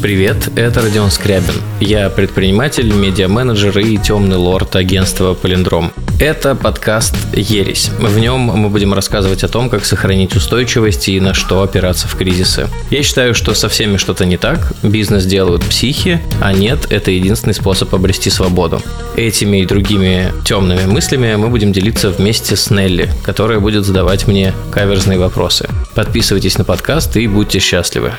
Привет, это Родион Скрябин. Я предприниматель, медиа-менеджер и темный лорд агентства «Полиндром». Это подкаст «Ересь». В нем мы будем рассказывать о том, как сохранить устойчивость и на что опираться в кризисы. Я считаю, что со всеми что-то не так, бизнес делают психи, а нет, это единственный способ обрести свободу. Этими и другими темными мыслями мы будем делиться вместе с Нелли, которая будет задавать мне каверзные вопросы. Подписывайтесь на подкаст и будьте счастливы.